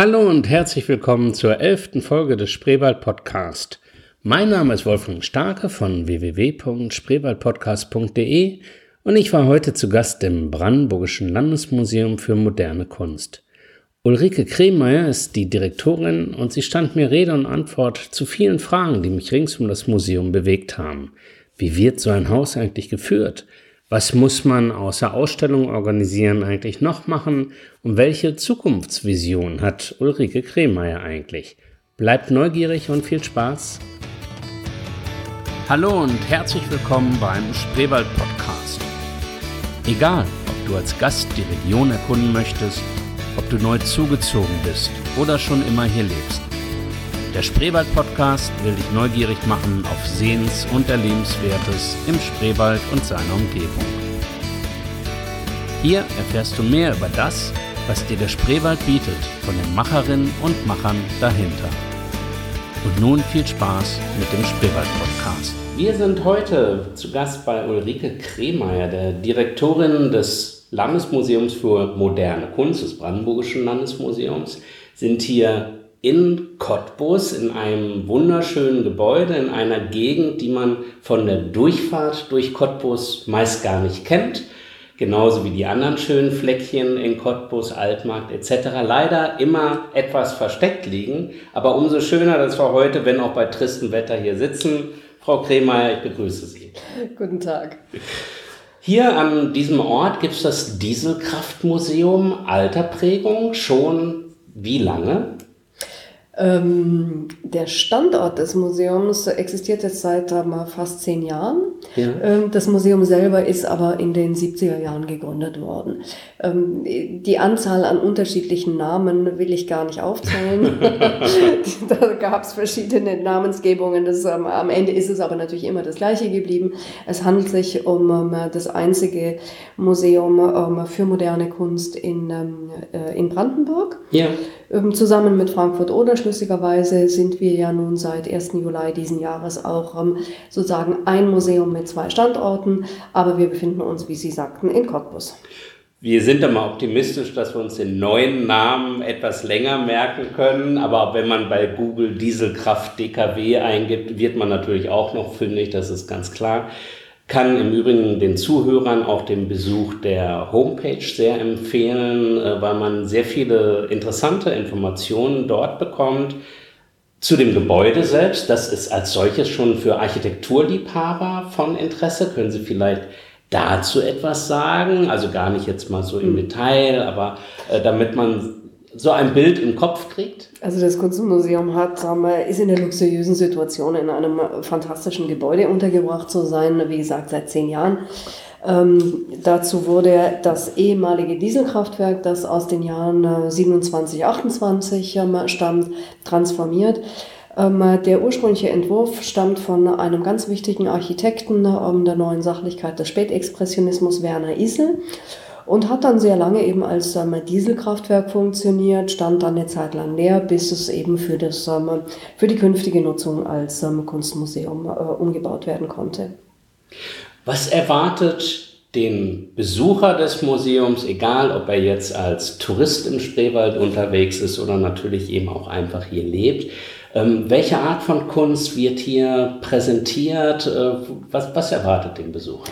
Hallo und herzlich willkommen zur elften Folge des Spreewald Podcast. Mein Name ist Wolfgang Starke von www.spreewaldpodcast.de und ich war heute zu Gast im Brandenburgischen Landesmuseum für moderne Kunst. Ulrike Kremeyer ist die Direktorin und sie stand mir Rede und Antwort zu vielen Fragen, die mich rings um das Museum bewegt haben. Wie wird so ein Haus eigentlich geführt? Was muss man außer Ausstellungen organisieren eigentlich noch machen? Und welche Zukunftsvision hat Ulrike Kremeyer eigentlich? Bleibt neugierig und viel Spaß. Hallo und herzlich willkommen beim Spreewald Podcast. Egal, ob du als Gast die Region erkunden möchtest, ob du neu zugezogen bist oder schon immer hier lebst. Der Spreewald-Podcast will dich neugierig machen auf Sehens- und Erlebenswertes im Spreewald und seiner Umgebung. Hier erfährst du mehr über das, was dir der Spreewald bietet, von den Macherinnen und Machern dahinter. Und nun viel Spaß mit dem Spreewald-Podcast. Wir sind heute zu Gast bei Ulrike Kremeyer, der Direktorin des Landesmuseums für moderne Kunst, des Brandenburgischen Landesmuseums, sind hier in Cottbus in einem wunderschönen Gebäude in einer Gegend, die man von der Durchfahrt durch Cottbus meist gar nicht kennt. Genauso wie die anderen schönen Fleckchen in Cottbus, Altmarkt etc. leider immer etwas versteckt liegen. Aber umso schöner, dass wir heute, wenn auch bei tristem Wetter hier sitzen. Frau Kremeyer, ich begrüße Sie. Guten Tag. Hier an diesem Ort gibt es das Dieselkraftmuseum alter Prägung schon wie lange? Ähm, der Standort des Museums existiert jetzt seit äh, fast zehn Jahren. Ja. Ähm, das Museum selber ist aber in den 70er Jahren gegründet worden. Ähm, die Anzahl an unterschiedlichen Namen will ich gar nicht aufzählen. da gab es verschiedene Namensgebungen. Das, ähm, am Ende ist es aber natürlich immer das gleiche geblieben. Es handelt sich um das einzige Museum für moderne Kunst in, äh, in Brandenburg. Ja. zusammen mit Frankfurt oder schlüssigerweise sind wir ja nun seit 1. Juli diesen Jahres auch sozusagen ein Museum mit zwei Standorten, aber wir befinden uns, wie Sie sagten, in Cottbus. Wir sind mal optimistisch, dass wir uns den neuen Namen etwas länger merken können. Aber wenn man bei Google Dieselkraft DKW eingibt, wird man natürlich auch noch fündig, das ist ganz klar. Kann im Übrigen den Zuhörern auch den Besuch der Homepage sehr empfehlen, äh, weil man sehr viele interessante Informationen dort bekommt. Zu dem Gebäude selbst, das ist als solches schon für Architekturliebhaber von Interesse. Können Sie vielleicht dazu etwas sagen? Also gar nicht jetzt mal so im hm. Detail, aber äh, damit man so ein Bild im Kopf kriegt? Also das Kunstmuseum hat, ist in der luxuriösen Situation, in einem fantastischen Gebäude untergebracht zu sein, wie gesagt, seit zehn Jahren. Ähm, dazu wurde das ehemalige Dieselkraftwerk, das aus den Jahren 27, äh, 28 ähm, stammt, transformiert. Ähm, der ursprüngliche Entwurf stammt von einem ganz wichtigen Architekten ähm, der neuen Sachlichkeit des Spätexpressionismus, Werner Isel und hat dann sehr lange eben als ähm, Dieselkraftwerk funktioniert, stand dann eine Zeit lang leer, bis es eben für, das, ähm, für die künftige Nutzung als Kunstmuseum äh, umgebaut werden konnte. Was erwartet den Besucher des Museums, egal ob er jetzt als Tourist im Spreewald unterwegs ist oder natürlich eben auch einfach hier lebt, ähm, welche Art von Kunst wird hier präsentiert? Äh, was, was erwartet den Besucher?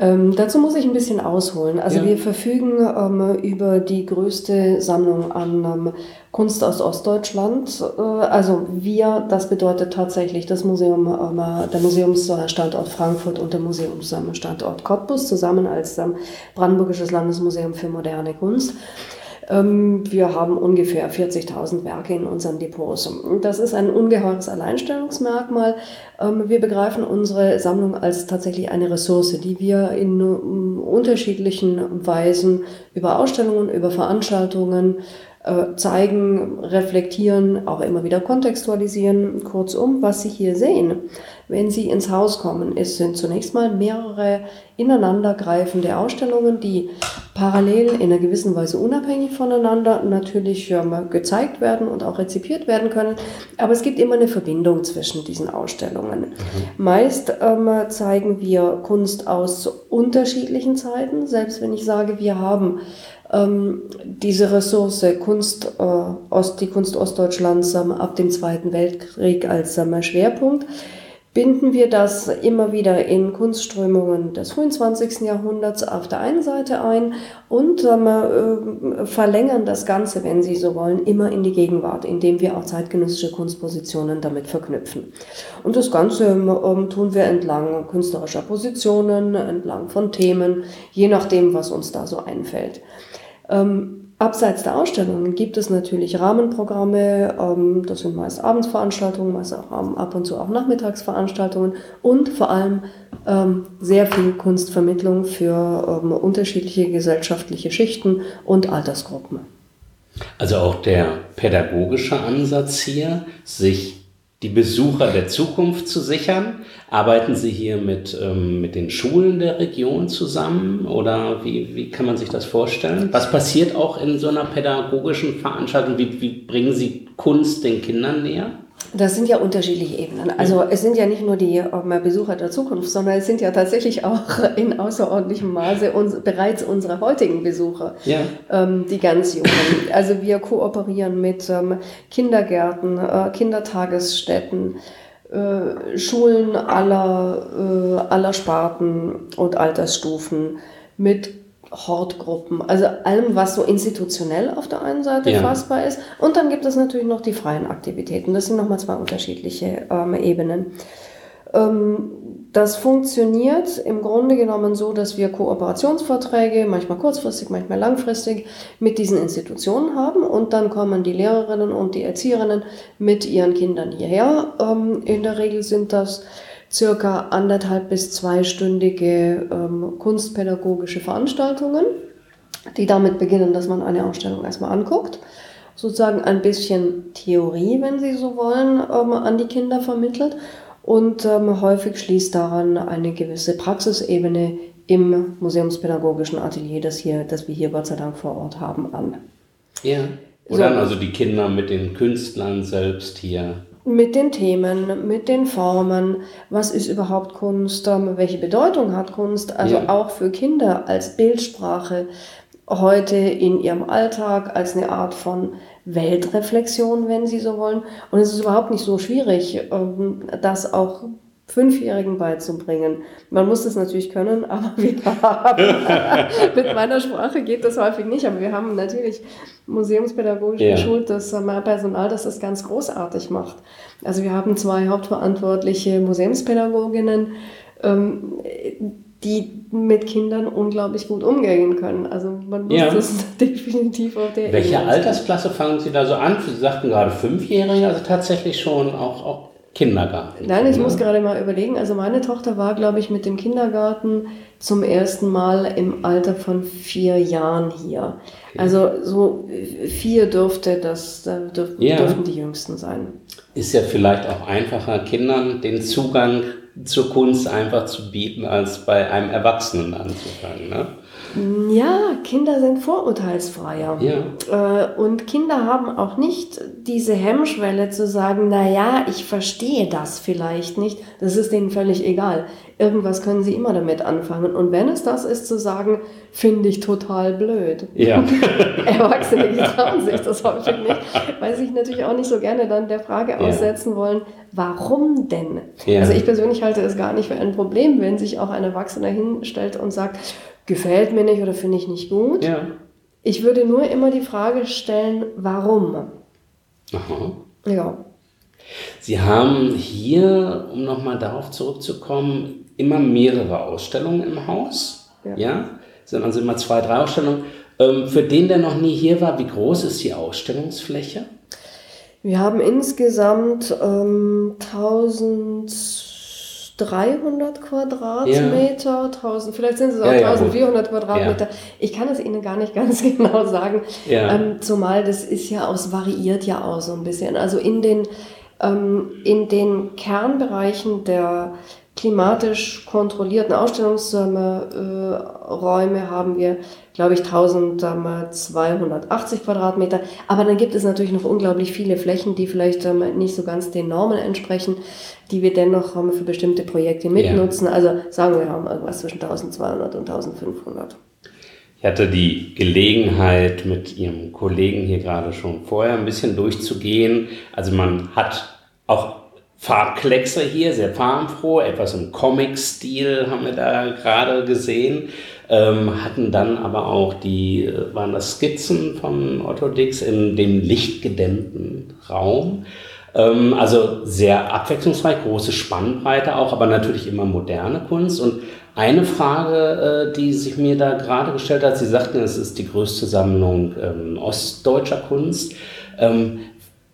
Ähm, dazu muss ich ein bisschen ausholen. Also ja. wir verfügen ähm, über die größte Sammlung an ähm, Kunst aus Ostdeutschland. Äh, also wir, das bedeutet tatsächlich das Museum, ähm, der Museumsstandort Frankfurt und der Museumsstandort Cottbus zusammen als ähm, Brandenburgisches Landesmuseum für moderne Kunst. Ähm, wir haben ungefähr 40.000 Werke in unseren Depots. Das ist ein ungeheures Alleinstellungsmerkmal. Ähm, wir begreifen unsere Sammlung als tatsächlich eine Ressource, die wir in unterschiedlichen Weisen über Ausstellungen, über Veranstaltungen, äh, zeigen, reflektieren, auch immer wieder kontextualisieren. Kurzum, was Sie hier sehen, wenn Sie ins Haus kommen, es sind zunächst mal mehrere ineinandergreifende Ausstellungen, die parallel in einer gewissen Weise unabhängig voneinander natürlich gezeigt werden und auch rezipiert werden können. Aber es gibt immer eine Verbindung zwischen diesen Ausstellungen. Mhm. Meist ähm, zeigen wir Kunst aus unterschiedlichen Zeiten, selbst wenn ich sage, wir haben ähm, diese Ressource Kunst, äh, Ost, die Kunst Ostdeutschlands ähm, ab dem Zweiten Weltkrieg als ähm, Schwerpunkt binden wir das immer wieder in Kunstströmungen des frühen 20. Jahrhunderts auf der einen Seite ein und ähm, äh, verlängern das Ganze, wenn Sie so wollen, immer in die Gegenwart, indem wir auch zeitgenössische Kunstpositionen damit verknüpfen. Und das Ganze ähm, tun wir entlang künstlerischer Positionen, entlang von Themen, je nachdem, was uns da so einfällt. Ähm, Abseits der Ausstellungen gibt es natürlich Rahmenprogramme, ähm, das sind meist Abendsveranstaltungen, meist auch ab und zu auch Nachmittagsveranstaltungen und vor allem ähm, sehr viel Kunstvermittlung für ähm, unterschiedliche gesellschaftliche Schichten und Altersgruppen. Also auch der pädagogische Ansatz hier, sich die Besucher der Zukunft zu sichern? Arbeiten Sie hier mit, ähm, mit den Schulen der Region zusammen oder wie, wie kann man sich das vorstellen? Was passiert auch in so einer pädagogischen Veranstaltung? Wie, wie bringen Sie Kunst den Kindern näher? Das sind ja unterschiedliche Ebenen. Also es sind ja nicht nur die Besucher der Zukunft, sondern es sind ja tatsächlich auch in außerordentlichem Maße uns, bereits unsere heutigen Besucher, ja. ähm, die ganz jungen. Also wir kooperieren mit ähm, Kindergärten, äh, Kindertagesstätten, äh, Schulen aller, äh, aller Sparten und Altersstufen, mit Hortgruppen, also allem, was so institutionell auf der einen Seite ja. fassbar ist. Und dann gibt es natürlich noch die freien Aktivitäten. Das sind nochmal zwei unterschiedliche ähm, Ebenen. Ähm, das funktioniert im Grunde genommen so, dass wir Kooperationsverträge, manchmal kurzfristig, manchmal langfristig, mit diesen Institutionen haben und dann kommen die Lehrerinnen und die Erzieherinnen mit ihren Kindern hierher. Ähm, in der Regel sind das circa anderthalb bis zweistündige ähm, kunstpädagogische Veranstaltungen, die damit beginnen, dass man eine Ausstellung erstmal anguckt, sozusagen ein bisschen Theorie, wenn Sie so wollen, ähm, an die Kinder vermittelt und ähm, häufig schließt daran eine gewisse Praxisebene im museumspädagogischen Atelier, das, hier, das wir hier Gott sei Dank vor Ort haben, an. Ja. Oder so. also die Kinder mit den Künstlern selbst hier mit den Themen, mit den Formen, was ist überhaupt Kunst, welche Bedeutung hat Kunst, also ja. auch für Kinder als Bildsprache heute in ihrem Alltag als eine Art von Weltreflexion, wenn Sie so wollen. Und es ist überhaupt nicht so schwierig, ähm, das auch Fünfjährigen beizubringen. Man muss das natürlich können, aber wir haben, mit meiner Sprache geht das häufig nicht, aber wir haben natürlich museumspädagogisch ja. geschultes Personal, das das ganz großartig macht. Also wir haben zwei hauptverantwortliche Museumspädagoginnen, ähm, die mit Kindern unglaublich gut umgehen können. Also man muss ja. das definitiv auf der Welche Ebene Altersklasse fangen Sie da so an? Sie sagten gerade Fünfjährige, also tatsächlich schon auch, auch Kindergarten. Nein, ich muss gerade mal überlegen. Also meine Tochter war, glaube ich, mit dem Kindergarten zum ersten Mal im Alter von vier Jahren hier. Okay. Also so vier dürfte das, dürf, ja. dürften die Jüngsten sein. Ist ja vielleicht auch einfacher, Kindern den Zugang zur Kunst einfach zu bieten, als bei einem Erwachsenen anzufangen. Ne? Ja, Kinder sind vorurteilsfreier. Ja. Äh, und Kinder haben auch nicht diese Hemmschwelle zu sagen, na ja, ich verstehe das vielleicht nicht. Das ist denen völlig egal. Irgendwas können sie immer damit anfangen. Und wenn es das ist, zu sagen, finde ich total blöd. Ja. Erwachsene trauen sich das häufig nicht, weil sie sich natürlich auch nicht so gerne dann der Frage ja. aussetzen wollen, warum denn? Ja. Also ich persönlich halte es gar nicht für ein Problem, wenn sich auch ein Erwachsener hinstellt und sagt, gefällt mir nicht oder finde ich nicht gut. Ja. Ich würde nur immer die Frage stellen, warum? Aha. Ja. Sie haben hier, um nochmal darauf zurückzukommen, immer mehrere Ausstellungen im Haus. Ja. ja? Sind also immer zwei, drei Ausstellungen. Ähm, für den, der noch nie hier war, wie groß ist die Ausstellungsfläche? Wir haben insgesamt ähm, 1000 300 Quadratmeter, ja. 1000, vielleicht sind es auch ja, 1400 ja, Quadratmeter. Ich kann es Ihnen gar nicht ganz genau sagen, ähm, zumal das ist ja aus, variiert ja auch so ein bisschen. Also in den, ähm, in den Kernbereichen der klimatisch kontrollierten Ausstellungsräume äh, haben wir, glaube ich, 1280 Quadratmeter. Aber dann gibt es natürlich noch unglaublich viele Flächen, die vielleicht ähm, nicht so ganz den Normen entsprechen, die wir dennoch ähm, für bestimmte Projekte mitnutzen. Ja. Also sagen wir haben irgendwas zwischen 1200 und 1500. Ich hatte die Gelegenheit, mit Ihrem Kollegen hier gerade schon vorher ein bisschen durchzugehen. Also man hat auch Farbkleckse hier, sehr farbenfroh, etwas im Comic-Stil haben wir da gerade gesehen. Ähm, hatten dann aber auch die, äh, waren das Skizzen von Otto Dix in dem lichtgedämmten Raum. Ähm, also sehr abwechslungsreich, große Spannbreite auch, aber natürlich immer moderne Kunst. Und eine Frage, äh, die sich mir da gerade gestellt hat, Sie sagten, es ist die größte Sammlung ähm, ostdeutscher Kunst. Ähm,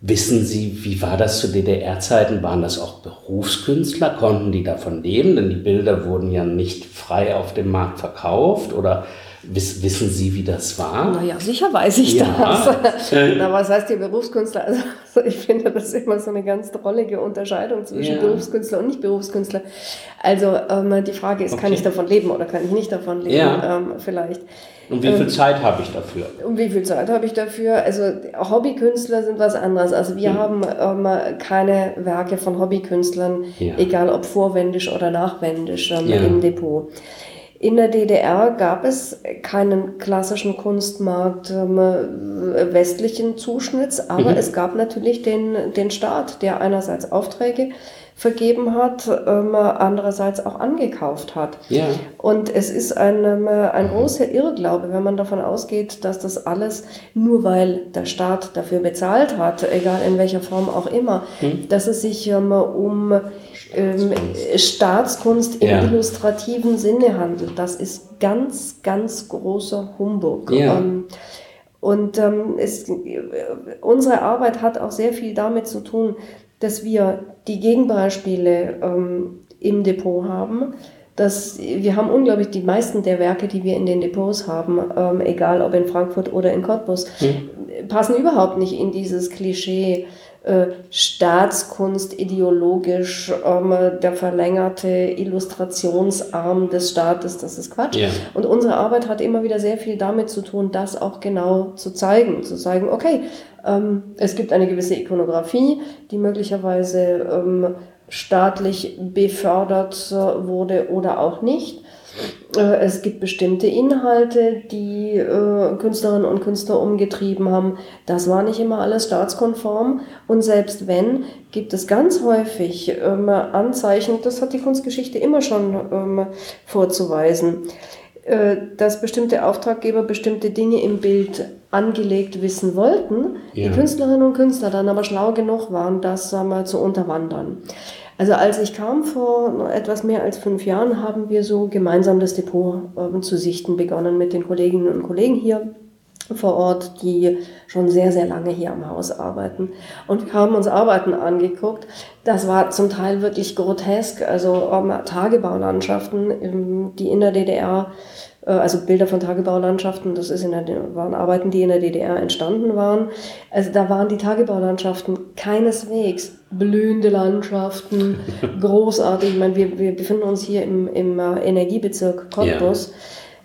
Wissen Sie, wie war das zu DDR-Zeiten? Waren das auch Berufskünstler? Konnten die davon leben? Denn die Bilder wurden ja nicht frei auf dem Markt verkauft. Oder wiss, wissen Sie, wie das war? Naja, sicher weiß ich ja. das. Na, was heißt hier Berufskünstler? Also, ich finde, das ist immer so eine ganz drollige Unterscheidung zwischen ja. Berufskünstler und Nicht-Berufskünstler. Also ähm, die Frage ist, okay. kann ich davon leben oder kann ich nicht davon leben? Ja. Ähm, vielleicht. Und wie viel ähm, Zeit habe ich dafür? Und wie viel Zeit habe ich dafür? Also Hobbykünstler sind was anderes. Also wir hm. haben ähm, keine Werke von Hobbykünstlern, ja. egal ob vorwendisch oder nachwendisch ähm, ja. im Depot. In der DDR gab es keinen klassischen Kunstmarkt ähm, westlichen Zuschnitts, aber mhm. es gab natürlich den, den Staat, der einerseits Aufträge vergeben hat, ähm, andererseits auch angekauft hat. Ja. Und es ist ein, ähm, ein großer Irrglaube, wenn man davon ausgeht, dass das alles nur weil der Staat dafür bezahlt hat, egal in welcher Form auch immer, hm. dass es sich ähm, um ähm, Staatskunst im ja. illustrativen Sinne handelt. Das ist ganz, ganz großer Humbug. Ja. Ähm, und ähm, es, unsere Arbeit hat auch sehr viel damit zu tun, dass wir die Gegenbeispiele ähm, im Depot haben. Dass wir haben unglaublich die meisten der Werke, die wir in den Depots haben, ähm, egal ob in Frankfurt oder in Cottbus, hm. passen überhaupt nicht in dieses Klischee Staatskunst ideologisch ähm, der verlängerte Illustrationsarm des Staates, das ist Quatsch. Yeah. Und unsere Arbeit hat immer wieder sehr viel damit zu tun, das auch genau zu zeigen, zu zeigen, okay, ähm, es gibt eine gewisse Ikonografie, die möglicherweise ähm, staatlich befördert äh, wurde oder auch nicht. Äh, es gibt bestimmte Inhalte, die äh, Künstlerinnen und Künstler umgetrieben haben. Das war nicht immer alles staatskonform. Und selbst wenn, gibt es ganz häufig ähm, Anzeichen, das hat die Kunstgeschichte immer schon ähm, vorzuweisen, äh, dass bestimmte Auftraggeber bestimmte Dinge im Bild angelegt wissen wollten, ja. die Künstlerinnen und Künstler dann aber schlau genug waren, das sagen wir, zu unterwandern. Also als ich kam vor etwas mehr als fünf Jahren, haben wir so gemeinsam das Depot äh, zu sichten begonnen mit den Kolleginnen und Kollegen hier vor Ort, die schon sehr, sehr lange hier am Haus arbeiten. Und wir haben uns Arbeiten angeguckt. Das war zum Teil wirklich grotesk, also ähm, Tagebaulandschaften, die in der DDR äh, also Bilder von Tagebaulandschaften, das ist in der, waren Arbeiten, die in der DDR entstanden waren. Also da waren die Tagebaulandschaften keineswegs blühende Landschaften, großartig. Ich meine, wir, wir befinden uns hier im, im äh, Energiebezirk Cottbus.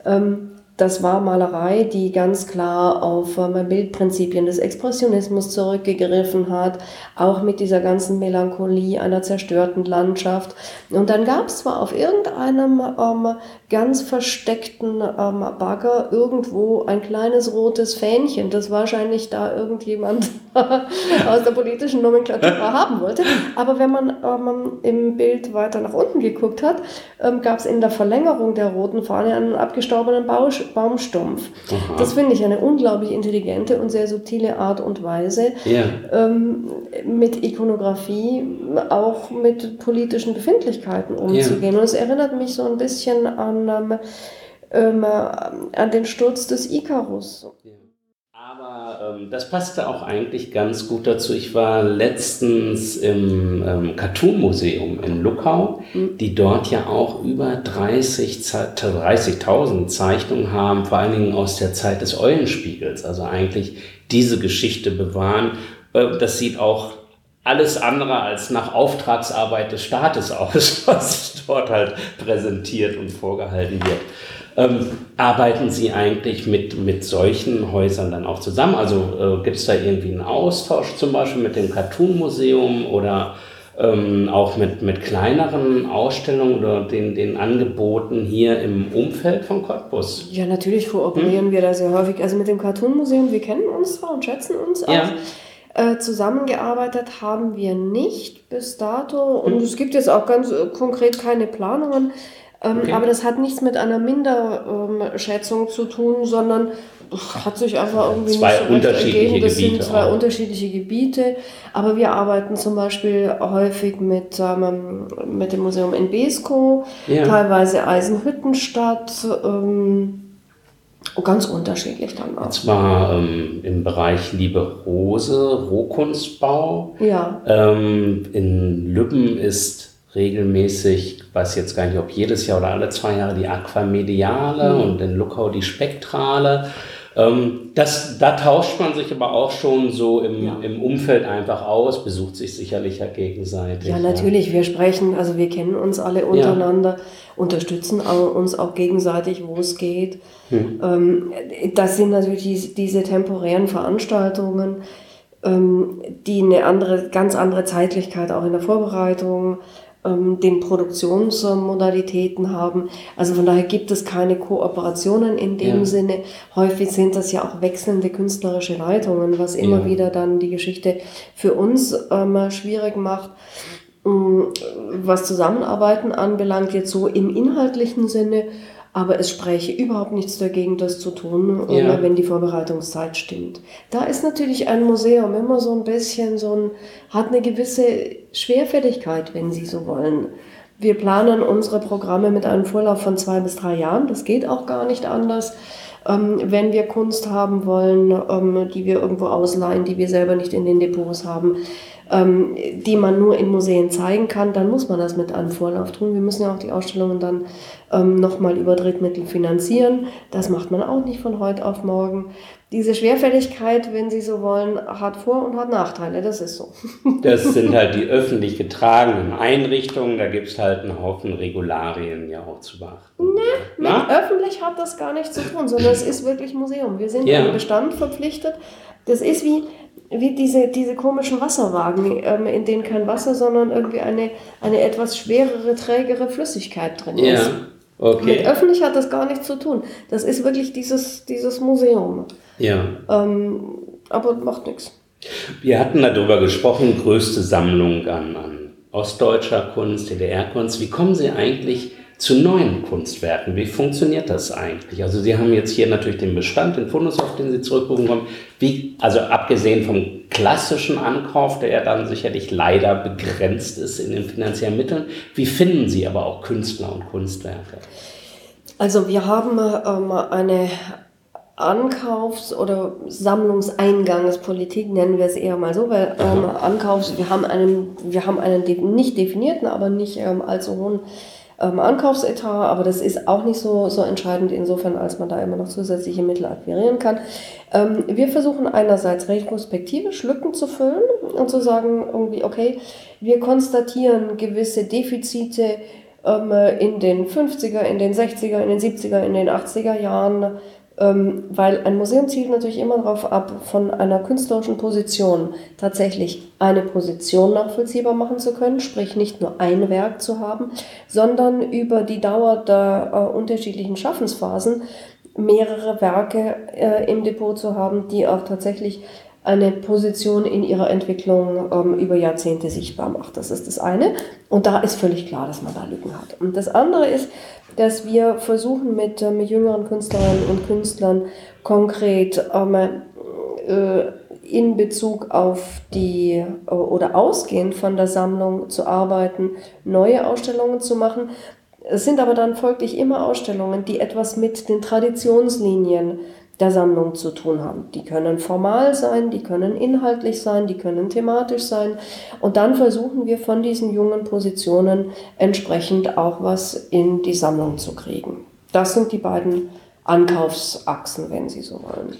Ja. Ähm, das war Malerei, die ganz klar auf ähm, Bildprinzipien des Expressionismus zurückgegriffen hat, auch mit dieser ganzen Melancholie einer zerstörten Landschaft. Und dann gab es zwar auf irgendeinem ähm, ganz versteckten ähm, Bagger irgendwo ein kleines rotes Fähnchen, das wahrscheinlich da irgendjemand aus der politischen Nomenklatur haben wollte. Aber wenn man ähm, im Bild weiter nach unten geguckt hat, ähm, gab es in der Verlängerung der roten Fahne einen abgestorbenen Bausch Baumstumpf. Aha. Das finde ich eine unglaublich intelligente und sehr subtile Art und Weise, ja. ähm, mit Ikonografie auch mit politischen Befindlichkeiten umzugehen. Ja. Und es erinnert mich so ein bisschen an, ähm, ähm an den Sturz des Icarus. Ja. Aber ähm, das passte auch eigentlich ganz gut dazu. Ich war letztens im ähm, Cartoon-Museum in Luckau, mhm. die dort ja auch über 30.000 30 Zeichnungen haben, vor allen Dingen aus der Zeit des Eulenspiegels. Also eigentlich diese Geschichte bewahren. Äh, das sieht auch alles andere als nach Auftragsarbeit des Staates aus, was dort halt präsentiert und vorgehalten wird. Ähm, arbeiten Sie eigentlich mit, mit solchen Häusern dann auch zusammen? Also äh, gibt es da irgendwie einen Austausch zum Beispiel mit dem Cartoon-Museum oder ähm, auch mit, mit kleineren Ausstellungen oder den, den Angeboten hier im Umfeld von Cottbus? Ja, natürlich kooperieren hm? wir da sehr häufig. Also mit dem Cartoon-Museum, wir kennen uns zwar und schätzen uns auch. Ja. Äh, zusammengearbeitet haben wir nicht bis dato und hm. es gibt jetzt auch ganz äh, konkret keine Planungen. Ähm, okay. Aber das hat nichts mit einer Minderschätzung zu tun, sondern hat sich einfach irgendwie zwei nicht so recht ergeben. Das Gebiete sind zwei auch. unterschiedliche Gebiete. Aber wir arbeiten zum Beispiel häufig mit, ähm, mit dem Museum in Besko, ja. teilweise Eisenhüttenstadt. Ähm, ganz unterschiedlich dann auch. Und zwar ähm, im Bereich Liebe Rose, Rohkunstbau. Ja. Ähm, in Lübben ist regelmäßig, weiß jetzt gar nicht, ob jedes Jahr oder alle zwei Jahre, die Aquamediale mhm. und in Luckau die Spektrale. Ähm, das, da tauscht man sich aber auch schon so im, ja. im Umfeld einfach aus, besucht sich sicherlich ja gegenseitig. Ja, natürlich, ja. wir sprechen, also wir kennen uns alle untereinander, ja. unterstützen uns auch gegenseitig, wo es geht. Hm. Ähm, das sind natürlich diese temporären Veranstaltungen, ähm, die eine andere, ganz andere Zeitlichkeit auch in der Vorbereitung den Produktionsmodalitäten haben. Also von daher gibt es keine Kooperationen in dem ja. Sinne. Häufig sind das ja auch wechselnde künstlerische Leitungen, was immer ja. wieder dann die Geschichte für uns ähm, schwierig macht. Ähm, was Zusammenarbeiten anbelangt, jetzt so im inhaltlichen Sinne, aber es spräche überhaupt nichts dagegen, das zu tun, ja. wenn die Vorbereitungszeit stimmt. Da ist natürlich ein Museum immer so ein bisschen so ein, hat eine gewisse Schwerfälligkeit, wenn Sie so wollen. Wir planen unsere Programme mit einem Vorlauf von zwei bis drei Jahren. Das geht auch gar nicht anders. Ähm, wenn wir Kunst haben wollen, ähm, die wir irgendwo ausleihen, die wir selber nicht in den Depots haben, ähm, die man nur in Museen zeigen kann, dann muss man das mit einem Vorlauf tun. Wir müssen ja auch die Ausstellungen dann ähm, nochmal über Drittmittel finanzieren. Das macht man auch nicht von heute auf morgen. Diese Schwerfälligkeit, wenn Sie so wollen, hat Vor- und hat Nachteile. Das ist so. Das sind halt die öffentlich getragenen Einrichtungen. Da gibt es halt einen Haufen Regularien ja auch zu beachten. Nee, öffentlich hat das gar nichts zu tun, sondern es ist wirklich Museum. Wir sind ja. im Bestand verpflichtet. Das ist wie, wie diese, diese komischen Wasserwagen, ähm, in denen kein Wasser, sondern irgendwie eine, eine etwas schwerere, trägere Flüssigkeit drin ja. ist. Okay. Mit öffentlich hat das gar nichts zu tun. Das ist wirklich dieses, dieses Museum. Ja. Ähm, aber macht nichts. Wir hatten darüber gesprochen, größte Sammlung an, an ostdeutscher Kunst, DDR-Kunst. Wie kommen Sie eigentlich zu neuen Kunstwerken. Wie funktioniert das eigentlich? Also Sie haben jetzt hier natürlich den Bestand, den Fundus, auf den Sie zurückrufen kommen. Wie, also abgesehen vom klassischen Ankauf, der ja dann sicherlich leider begrenzt ist in den finanziellen Mitteln, wie finden Sie aber auch Künstler und Kunstwerke? Also wir haben ähm, eine Ankaufs- oder Sammlungseingangspolitik, nennen wir es eher mal so, weil ähm, Ankaufs, wir haben einen, wir haben einen nicht definierten, aber nicht ähm, allzu hohen ähm, Ankaufsetat, aber das ist auch nicht so, so entscheidend insofern, als man da immer noch zusätzliche Mittel akquirieren kann. Ähm, wir versuchen einerseits retrospektivisch Lücken zu füllen und zu sagen, irgendwie, okay, wir konstatieren gewisse Defizite ähm, in den 50er, in den 60er, in den 70er, in den 80er Jahren weil ein Museum zielt natürlich immer darauf ab, von einer künstlerischen Position tatsächlich eine Position nachvollziehbar machen zu können, sprich nicht nur ein Werk zu haben, sondern über die Dauer der äh, unterschiedlichen Schaffensphasen mehrere Werke äh, im Depot zu haben, die auch tatsächlich eine Position in ihrer Entwicklung ähm, über Jahrzehnte sichtbar macht. Das ist das eine. Und da ist völlig klar, dass man da Lücken hat. Und das andere ist, dass wir versuchen mit, äh, mit jüngeren Künstlerinnen und Künstlern konkret ähm, äh, in Bezug auf die äh, oder ausgehend von der Sammlung zu arbeiten, neue Ausstellungen zu machen. Es sind aber dann folglich immer Ausstellungen, die etwas mit den Traditionslinien der Sammlung zu tun haben. Die können formal sein, die können inhaltlich sein, die können thematisch sein. Und dann versuchen wir von diesen jungen Positionen entsprechend auch was in die Sammlung zu kriegen. Das sind die beiden Ankaufsachsen, wenn Sie so wollen.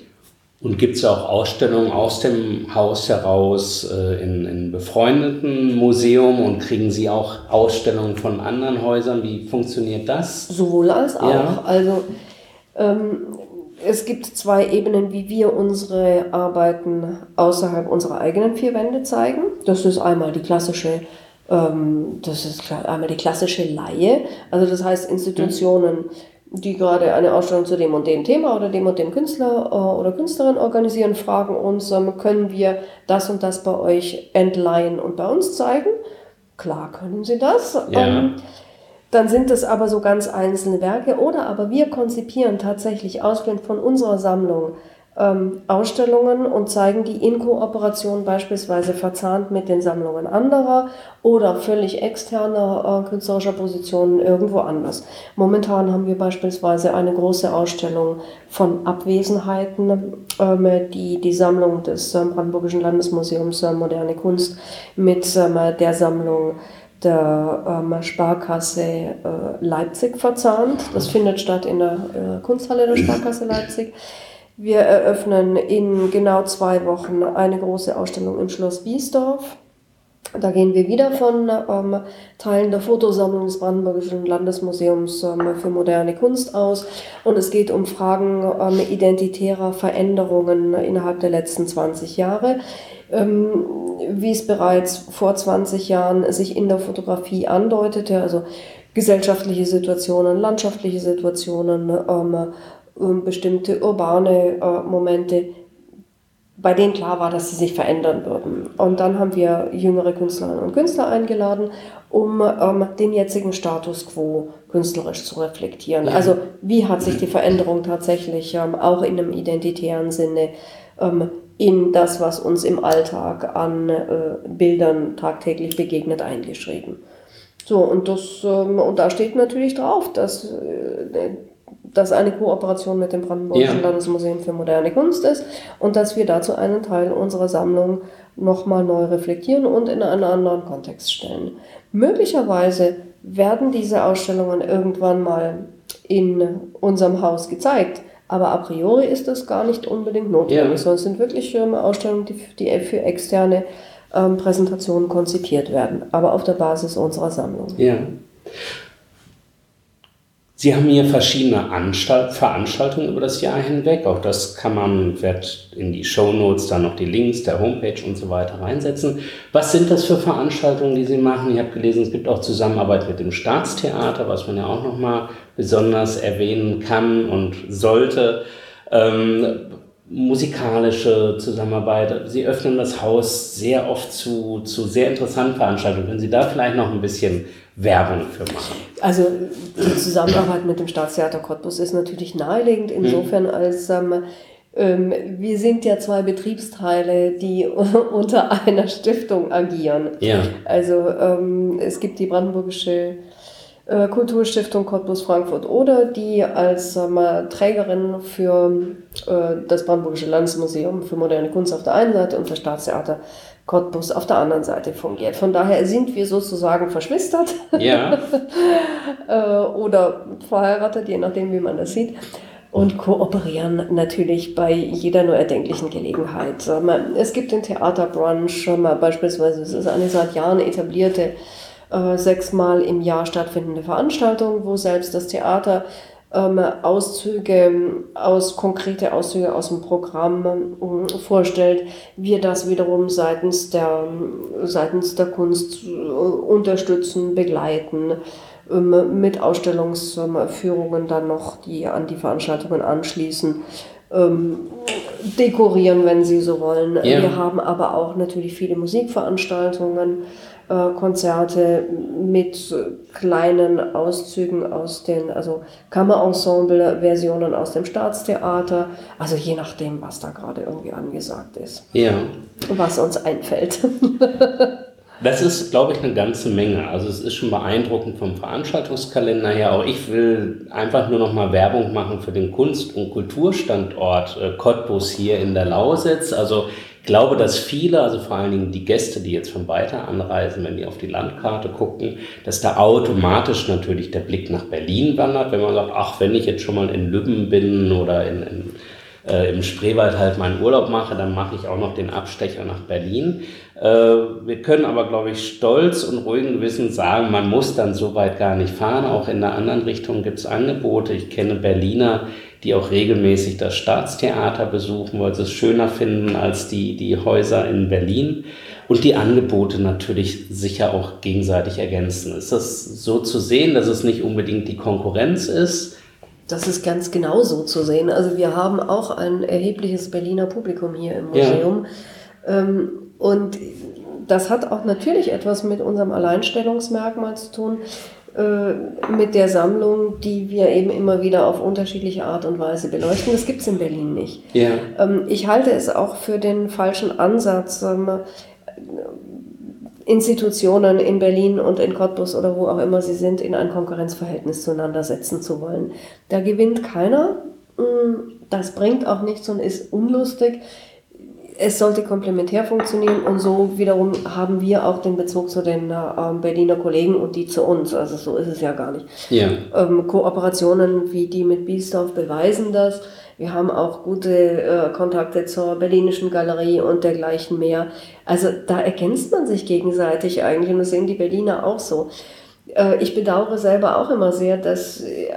Und gibt es auch Ausstellungen aus dem Haus heraus äh, in, in befreundeten Museum und kriegen Sie auch Ausstellungen von anderen Häusern? Wie funktioniert das? Sowohl als auch. Ja. Also ähm, es gibt zwei Ebenen, wie wir unsere Arbeiten außerhalb unserer eigenen vier Wände zeigen. Das ist einmal die klassische ähm, das ist einmal die klassische Laie. Also das heißt Institutionen, die gerade eine Ausstellung zu dem und dem Thema oder dem und dem Künstler äh, oder Künstlerin organisieren, fragen uns, ähm, können wir das und das bei euch entleihen und bei uns zeigen? Klar können sie das. Ja. Ähm, dann sind es aber so ganz einzelne Werke oder aber wir konzipieren tatsächlich ausgehend von unserer Sammlung ähm, Ausstellungen und zeigen die in Kooperation beispielsweise verzahnt mit den Sammlungen anderer oder völlig externer äh, künstlerischer Positionen irgendwo anders. Momentan haben wir beispielsweise eine große Ausstellung von Abwesenheiten, ähm, die die Sammlung des ähm, Brandenburgischen Landesmuseums äh, Moderne Kunst mit ähm, der Sammlung der ähm, Sparkasse äh, Leipzig verzahnt. Das findet statt in der äh, Kunsthalle der Sparkasse Leipzig. Wir eröffnen in genau zwei Wochen eine große Ausstellung im Schloss Biesdorf. Da gehen wir wieder von ähm, Teilen der Fotosammlung des Brandenburgischen Landesmuseums ähm, für moderne Kunst aus. Und es geht um Fragen ähm, identitärer Veränderungen innerhalb der letzten 20 Jahre. Ähm, wie es bereits vor 20 Jahren sich in der Fotografie andeutete, also gesellschaftliche Situationen, landschaftliche Situationen, ähm, bestimmte urbane äh, Momente, bei denen klar war, dass sie sich verändern würden. Und dann haben wir jüngere Künstlerinnen und Künstler eingeladen, um ähm, den jetzigen Status quo künstlerisch zu reflektieren. Also wie hat sich die Veränderung tatsächlich ähm, auch in einem identitären Sinne ähm, in das, was uns im Alltag an äh, Bildern tagtäglich begegnet, eingeschrieben. So, und, das, ähm, und da steht natürlich drauf, dass äh, dass eine Kooperation mit dem Brandenburgischen ja. Landesmuseum für moderne Kunst ist und dass wir dazu einen Teil unserer Sammlung nochmal neu reflektieren und in einen anderen Kontext stellen. Möglicherweise werden diese Ausstellungen irgendwann mal in unserem Haus gezeigt. Aber a priori ist das gar nicht unbedingt notwendig, ja. sondern es sind wirklich ähm, Ausstellungen, die, die für externe ähm, Präsentationen konzipiert werden, aber auf der Basis unserer Sammlung. Ja. Sie haben hier verschiedene Anstalt Veranstaltungen über das Jahr hinweg. Auch das kann man, wird in die Show Notes dann noch die Links der Homepage und so weiter reinsetzen. Was sind das für Veranstaltungen, die Sie machen? Ich habe gelesen, es gibt auch Zusammenarbeit mit dem Staatstheater, was man ja auch nochmal besonders erwähnen kann und sollte. Ähm, musikalische Zusammenarbeit. Sie öffnen das Haus sehr oft zu, zu sehr interessanten Veranstaltungen. Können Sie da vielleicht noch ein bisschen Werbung für machen? Also die Zusammenarbeit mit dem Staatstheater Cottbus ist natürlich naheliegend, insofern mhm. als ähm, ähm, wir sind ja zwei Betriebsteile, die unter einer Stiftung agieren. Ja. Also ähm, es gibt die Brandenburgische äh, Kulturstiftung Cottbus Frankfurt oder die als äh, Trägerin für äh, das Brandenburgische Landesmuseum für moderne Kunst auf der einen Seite und das Staatstheater Cottbus auf der anderen Seite fungiert. Von daher sind wir sozusagen verschwistert ja. Äh, oder verheiratet, je nachdem, wie man das sieht. Und kooperieren natürlich bei jeder nur erdenklichen Gelegenheit. Es gibt den Theaterbrunch, beispielsweise, es ist eine seit Jahren etablierte äh, sechsmal im Jahr stattfindende Veranstaltung, wo selbst das Theater ähm, Auszüge aus, konkrete Auszüge aus dem Programm äh, vorstellt, wir das wiederum seitens der, seitens der Kunst äh, unterstützen, begleiten, ähm, mit Ausstellungsführungen dann noch, die an die Veranstaltungen anschließen. Ähm, dekorieren, wenn Sie so wollen. Ja. Wir haben aber auch natürlich viele Musikveranstaltungen, äh, Konzerte mit kleinen Auszügen aus den, also Kammerensemble-Versionen aus dem Staatstheater, also je nachdem, was da gerade irgendwie angesagt ist. Ja. Was uns einfällt. Das ist, glaube ich, eine ganze Menge. Also es ist schon beeindruckend vom Veranstaltungskalender her. Auch ich will einfach nur noch mal Werbung machen für den Kunst- und Kulturstandort äh, Cottbus hier in der Lausitz. Also glaube, dass viele, also vor allen Dingen die Gäste, die jetzt von weiter anreisen, wenn die auf die Landkarte gucken, dass da automatisch natürlich der Blick nach Berlin wandert, wenn man sagt, ach, wenn ich jetzt schon mal in Lübben bin oder in, in äh, im Spreewald halt meinen Urlaub mache, dann mache ich auch noch den Abstecher nach Berlin. Äh, wir können aber, glaube ich, stolz und ruhigen Gewissen sagen, man muss dann so weit gar nicht fahren. Auch in der anderen Richtung gibt es Angebote. Ich kenne Berliner, die auch regelmäßig das Staatstheater besuchen, weil sie es schöner finden als die, die Häuser in Berlin. Und die Angebote natürlich sicher auch gegenseitig ergänzen. Ist das so zu sehen, dass es nicht unbedingt die Konkurrenz ist? Das ist ganz genau so zu sehen. Also wir haben auch ein erhebliches Berliner Publikum hier im Museum. Ja. Ähm, und das hat auch natürlich etwas mit unserem Alleinstellungsmerkmal zu tun, mit der Sammlung, die wir eben immer wieder auf unterschiedliche Art und Weise beleuchten. Das gibt es in Berlin nicht. Ja. Ähm, ich halte es auch für den falschen Ansatz, Institutionen in Berlin und in Cottbus oder wo auch immer sie sind, in ein Konkurrenzverhältnis zueinander setzen zu wollen. Da gewinnt keiner. Mm, das bringt auch nichts und ist unlustig. Es sollte komplementär funktionieren und so wiederum haben wir auch den Bezug zu den äh, Berliner Kollegen und die zu uns. Also so ist es ja gar nicht. Ja. Ähm, Kooperationen wie die mit Biesdorf beweisen das. Wir haben auch gute äh, Kontakte zur Berlinischen Galerie und dergleichen mehr. Also da ergänzt man sich gegenseitig eigentlich und das sehen die Berliner auch so. Äh, ich bedauere selber auch immer sehr, dass äh,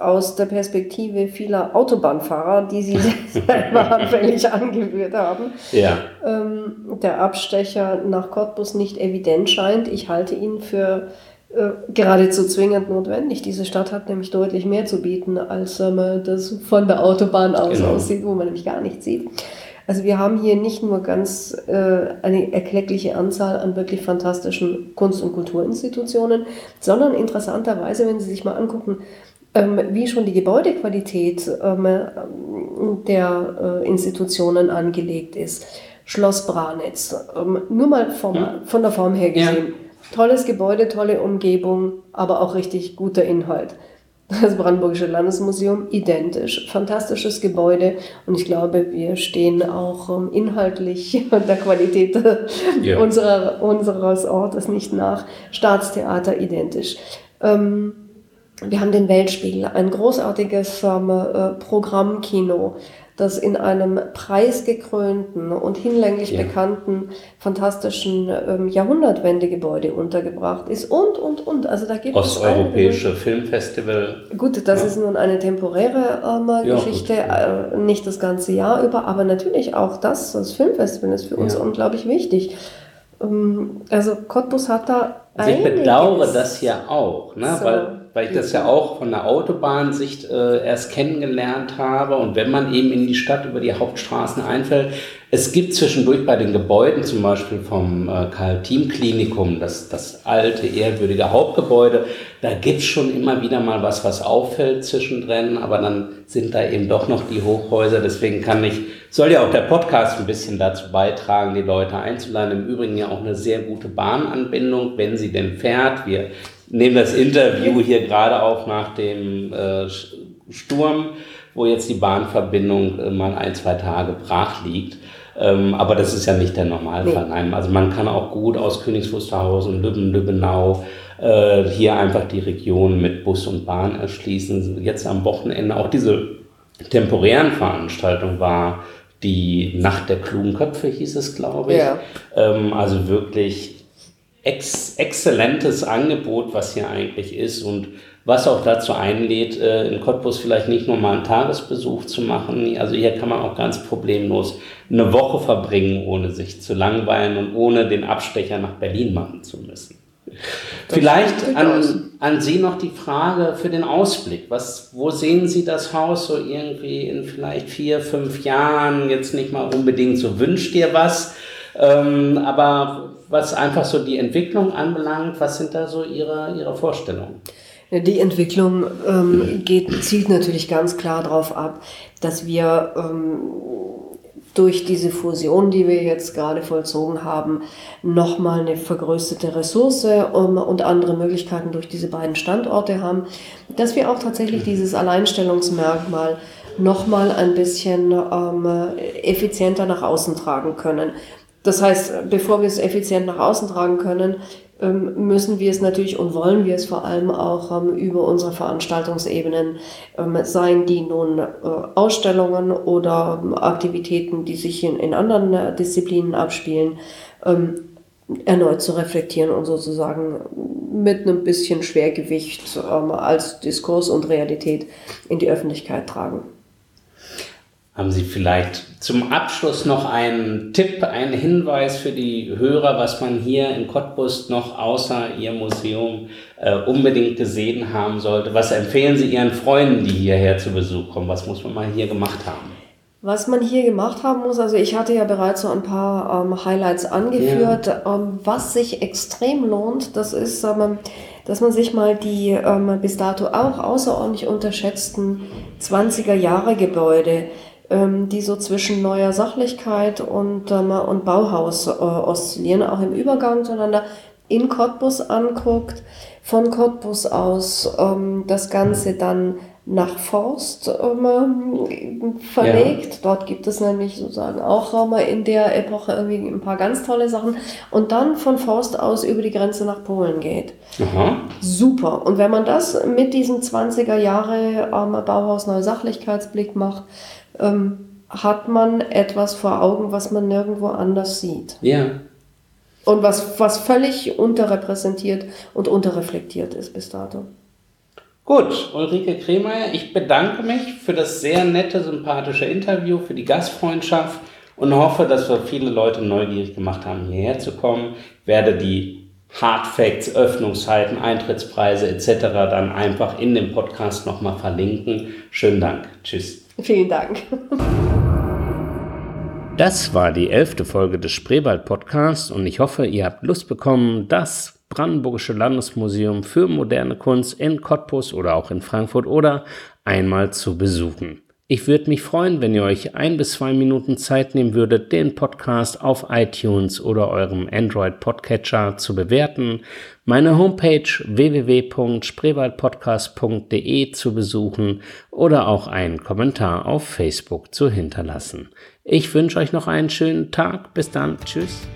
aus der Perspektive vieler Autobahnfahrer, die sie selber anfällig angeführt haben, ja. ähm, der Abstecher nach Cottbus nicht evident scheint. Ich halte ihn für äh, geradezu zwingend notwendig. Diese Stadt hat nämlich deutlich mehr zu bieten, als ähm, das von der Autobahn aus genau. aussieht, wo man nämlich gar nichts sieht. Also wir haben hier nicht nur ganz äh, eine erkleckliche Anzahl an wirklich fantastischen Kunst- und Kulturinstitutionen, sondern interessanterweise, wenn Sie sich mal angucken, ähm, wie schon die Gebäudequalität ähm, der äh, Institutionen angelegt ist. Schloss Branitz, ähm, nur mal vom, ja. von der Form her gesehen. Ja Tolles Gebäude, tolle Umgebung, aber auch richtig guter Inhalt. Das Brandenburgische Landesmuseum identisch. Fantastisches Gebäude und ich glaube, wir stehen auch ähm, inhaltlich der Qualität ja. unserer, unseres Ortes nicht nach. Staatstheater identisch. Ähm, wir haben den Weltspiegel, ein großartiges äh, Programmkino das in einem preisgekrönten und hinlänglich ja. bekannten fantastischen ähm, Jahrhundertwendegebäude untergebracht ist und, und, und. Also da gibt Osteuropäische es Filmfestival. Gut, das ja. ist nun eine temporäre ähm, Geschichte, ja, äh, nicht das ganze Jahr über, aber natürlich auch das, das Filmfestival ist für uns unglaublich wichtig. Ähm, also Cottbus hat da also ich bedauere das ja auch, ne? So. weil weil ich das ja auch von der Autobahnsicht äh, erst kennengelernt habe. Und wenn man eben in die Stadt über die Hauptstraßen einfällt, es gibt zwischendurch bei den Gebäuden, zum Beispiel vom äh, Karl-Team-Klinikum, das, das alte, ehrwürdige Hauptgebäude, da gibt's schon immer wieder mal was, was auffällt zwischendrin, aber dann sind da eben doch noch die Hochhäuser. Deswegen kann ich, soll ja auch der Podcast ein bisschen dazu beitragen, die Leute einzuladen. Im Übrigen ja auch eine sehr gute Bahnanbindung, wenn sie denn fährt. Wir nehmen das Interview hier gerade auf nach dem äh, Sturm, wo jetzt die Bahnverbindung äh, mal ein, zwei Tage brach liegt. Ähm, aber das ist ja nicht der Normalfall. Nee. Nein, also man kann auch gut aus Königs Wusterhausen, Lübben, Lübbenau äh, hier einfach die Region mit Bus und Bahn erschließen. Jetzt am Wochenende auch diese temporären Veranstaltung war die Nacht der klugen Köpfe, hieß es, glaube ich. Ja. Ähm, also wirklich ex exzellentes Angebot, was hier eigentlich ist und was auch dazu einlädt, äh, in Cottbus vielleicht nicht nur mal einen Tagesbesuch zu machen. Also hier kann man auch ganz problemlos eine Woche verbringen, ohne sich zu langweilen und ohne den Abstecher nach Berlin machen zu müssen. Das Vielleicht an, an Sie noch die Frage für den Ausblick. Was, wo sehen Sie das Haus so irgendwie in vielleicht vier, fünf Jahren? Jetzt nicht mal unbedingt so wünscht ihr was, ähm, aber was einfach so die Entwicklung anbelangt, was sind da so Ihre, Ihre Vorstellungen? Die Entwicklung ähm, geht, zielt natürlich ganz klar darauf ab, dass wir ähm, durch diese Fusion, die wir jetzt gerade vollzogen haben, nochmal eine vergrößerte Ressource um, und andere Möglichkeiten durch diese beiden Standorte haben, dass wir auch tatsächlich dieses Alleinstellungsmerkmal nochmal ein bisschen ähm, effizienter nach außen tragen können. Das heißt, bevor wir es effizient nach außen tragen können, ähm, müssen wir es natürlich und wollen wir es vor allem auch ähm, über unsere Veranstaltungsebenen ähm, sein, die nun äh, Ausstellungen oder Aktivitäten, die sich in, anderen äh, Disziplinen abspielen, erneut zu reflektieren und sozusagen mit einem bisschen Schwergewicht als Diskurs und Realität in die Öffentlichkeit tragen. Haben Sie vielleicht zum Abschluss noch einen Tipp, einen Hinweis für die Hörer, was man hier in Cottbus noch außer Ihr Museum äh, unbedingt gesehen haben sollte? Was empfehlen Sie Ihren Freunden, die hierher zu Besuch kommen? Was muss man mal hier gemacht haben? Was man hier gemacht haben muss, also ich hatte ja bereits so ein paar ähm, Highlights angeführt. Ja. Ähm, was sich extrem lohnt, das ist, ähm, dass man sich mal die ähm, bis dato auch außerordentlich unterschätzten 20er Jahre Gebäude ähm, die so zwischen neuer Sachlichkeit und, ähm, und Bauhaus äh, oszillieren, auch im Übergang zueinander, in Cottbus anguckt, von Cottbus aus ähm, das Ganze dann nach Forst ähm, verlegt. Ja. Dort gibt es nämlich sozusagen auch ähm, in der Epoche irgendwie ein paar ganz tolle Sachen. Und dann von Forst aus über die Grenze nach Polen geht. Aha. Super. Und wenn man das mit diesem 20er Jahre ähm, Bauhaus Neusachlichkeitsblick macht, ähm, hat man etwas vor Augen, was man nirgendwo anders sieht. Ja. Und was, was völlig unterrepräsentiert und unterreflektiert ist bis dato. Gut, Ulrike Kremeyer, ich bedanke mich für das sehr nette, sympathische Interview, für die Gastfreundschaft und hoffe, dass wir viele Leute neugierig gemacht haben, hierher zu kommen. Ich werde die Hard Facts, Öffnungszeiten, Eintrittspreise etc. dann einfach in dem Podcast nochmal verlinken. Schönen Dank. Tschüss. Vielen Dank. Das war die elfte Folge des Spreewald Podcasts und ich hoffe, ihr habt Lust bekommen, das Brandenburgische Landesmuseum für moderne Kunst in Cottbus oder auch in Frankfurt oder einmal zu besuchen. Ich würde mich freuen, wenn ihr euch ein bis zwei Minuten Zeit nehmen würdet, den Podcast auf iTunes oder eurem Android Podcatcher zu bewerten, meine Homepage www.spreewaldpodcast.de zu besuchen oder auch einen Kommentar auf Facebook zu hinterlassen. Ich wünsche euch noch einen schönen Tag. Bis dann. Tschüss.